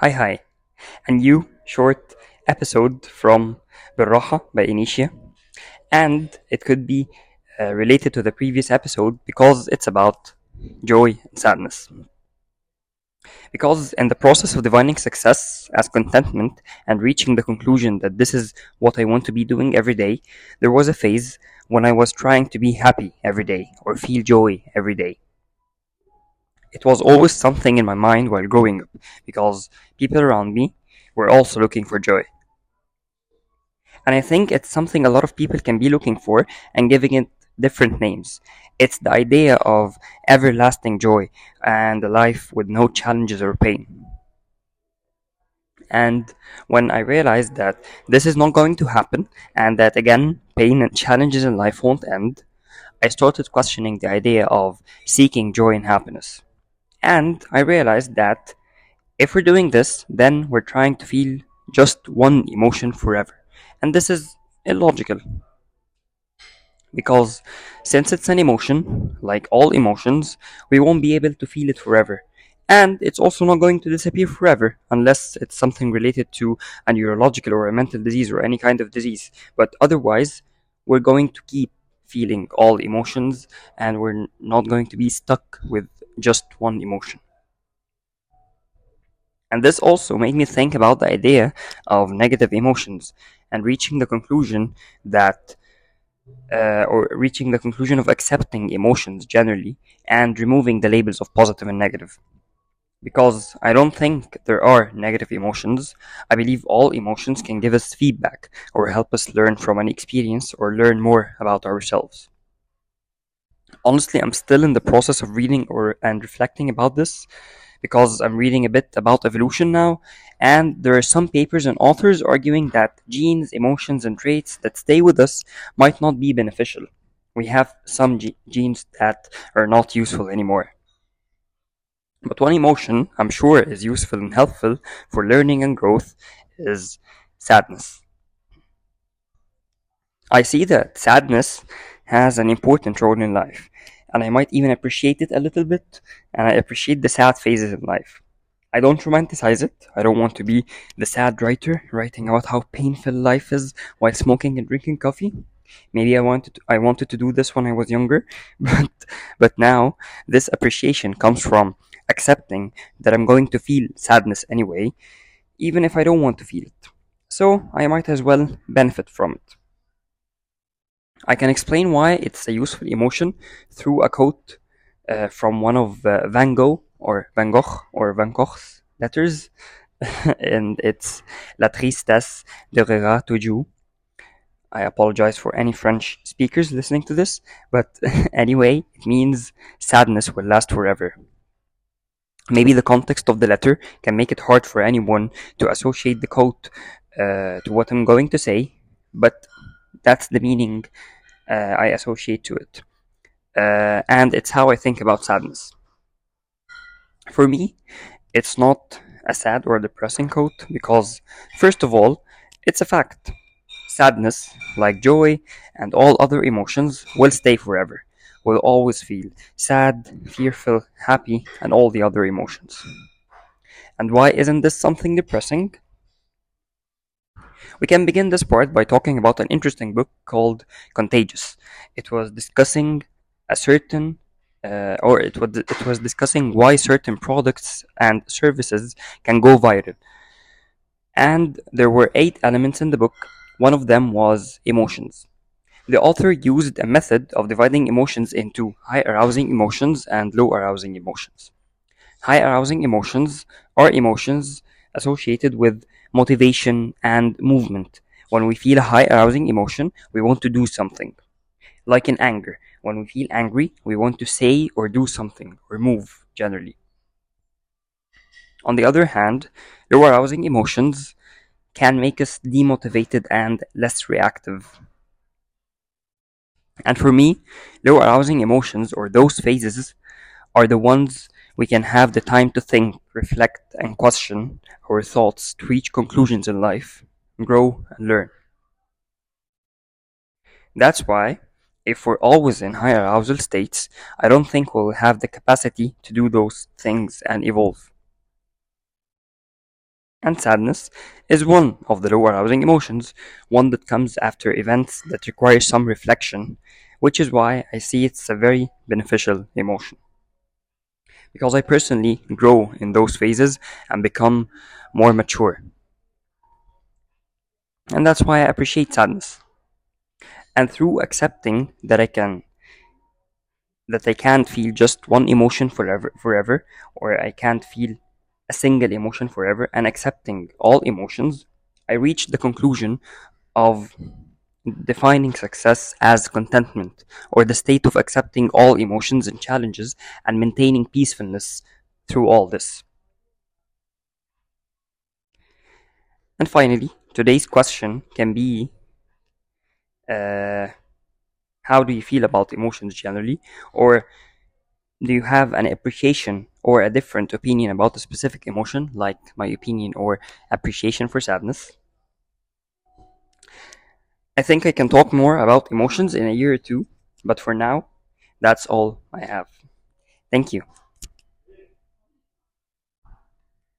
Hi Hi, a new short episode from Berraha by Inisha. and it could be uh, related to the previous episode because it's about joy and sadness. Because in the process of defining success as contentment and reaching the conclusion that this is what I want to be doing every day, there was a phase when I was trying to be happy every day or feel joy every day. It was always something in my mind while growing up because people around me were also looking for joy. And I think it's something a lot of people can be looking for and giving it different names. It's the idea of everlasting joy and a life with no challenges or pain. And when I realized that this is not going to happen and that again, pain and challenges in life won't end, I started questioning the idea of seeking joy and happiness. And I realized that if we're doing this, then we're trying to feel just one emotion forever. And this is illogical. Because since it's an emotion, like all emotions, we won't be able to feel it forever. And it's also not going to disappear forever unless it's something related to a neurological or a mental disease or any kind of disease. But otherwise, we're going to keep feeling all emotions and we're not going to be stuck with just one emotion. And this also made me think about the idea of negative emotions and reaching the conclusion that, uh, or reaching the conclusion of accepting emotions generally and removing the labels of positive and negative. Because I don't think there are negative emotions. I believe all emotions can give us feedback or help us learn from an experience or learn more about ourselves. Honestly, I'm still in the process of reading or and reflecting about this because I'm reading a bit about evolution now, and there are some papers and authors arguing that genes, emotions, and traits that stay with us might not be beneficial. We have some ge- genes that are not useful anymore. But one emotion I'm sure is useful and helpful for learning and growth is sadness. I see that sadness has an important role in life, and I might even appreciate it a little bit, and I appreciate the sad phases in life. I don't romanticize it. I don't want to be the sad writer writing about how painful life is while smoking and drinking coffee. Maybe I wanted to, I wanted to do this when I was younger, but but now this appreciation comes from accepting that I'm going to feel sadness anyway, even if I don't want to feel it. So I might as well benefit from it. I can explain why it's a useful emotion through a quote uh, from one of uh, Van Gogh or Van Gogh or Van Gogh's letters, and it's La tristesse durera toujours. I apologize for any French speakers listening to this, but anyway, it means sadness will last forever. Maybe the context of the letter can make it hard for anyone to associate the quote uh, to what I'm going to say, but that's the meaning uh, I associate to it. Uh, and it's how I think about sadness. For me, it's not a sad or depressing quote because, first of all, it's a fact. Sadness, like joy and all other emotions, will stay forever. We'll always feel sad, fearful, happy, and all the other emotions. And why isn't this something depressing? We can begin this part by talking about an interesting book called Contagious. It was discussing a certain uh, or it was it was discussing why certain products and services can go viral. And there were eight elements in the book. One of them was emotions. The author used a method of dividing emotions into high arousing emotions and low arousing emotions. High arousing emotions are emotions associated with motivation and movement. When we feel a high arousing emotion, we want to do something. Like in anger, when we feel angry, we want to say or do something or move generally. On the other hand, low arousing emotions can make us demotivated and less reactive. And for me, low arousing emotions or those phases are the ones we can have the time to think, reflect, and question our thoughts to reach conclusions in life, grow, and learn. That's why, if we're always in high arousal states, I don't think we'll have the capacity to do those things and evolve. And sadness is one of the low arousing emotions, one that comes after events that require some reflection, which is why I see it's a very beneficial emotion. Because I personally grow in those phases and become more mature. And that's why I appreciate sadness. And through accepting that I can that I can't feel just one emotion forever forever or I can't feel a single emotion forever and accepting all emotions, I reached the conclusion of defining success as contentment or the state of accepting all emotions and challenges and maintaining peacefulness through all this. And finally, today's question can be uh, how do you feel about emotions generally? Or do you have an appreciation or a different opinion about a specific emotion, like my opinion or appreciation for sadness? I think I can talk more about emotions in a year or two, but for now, that's all I have. Thank you.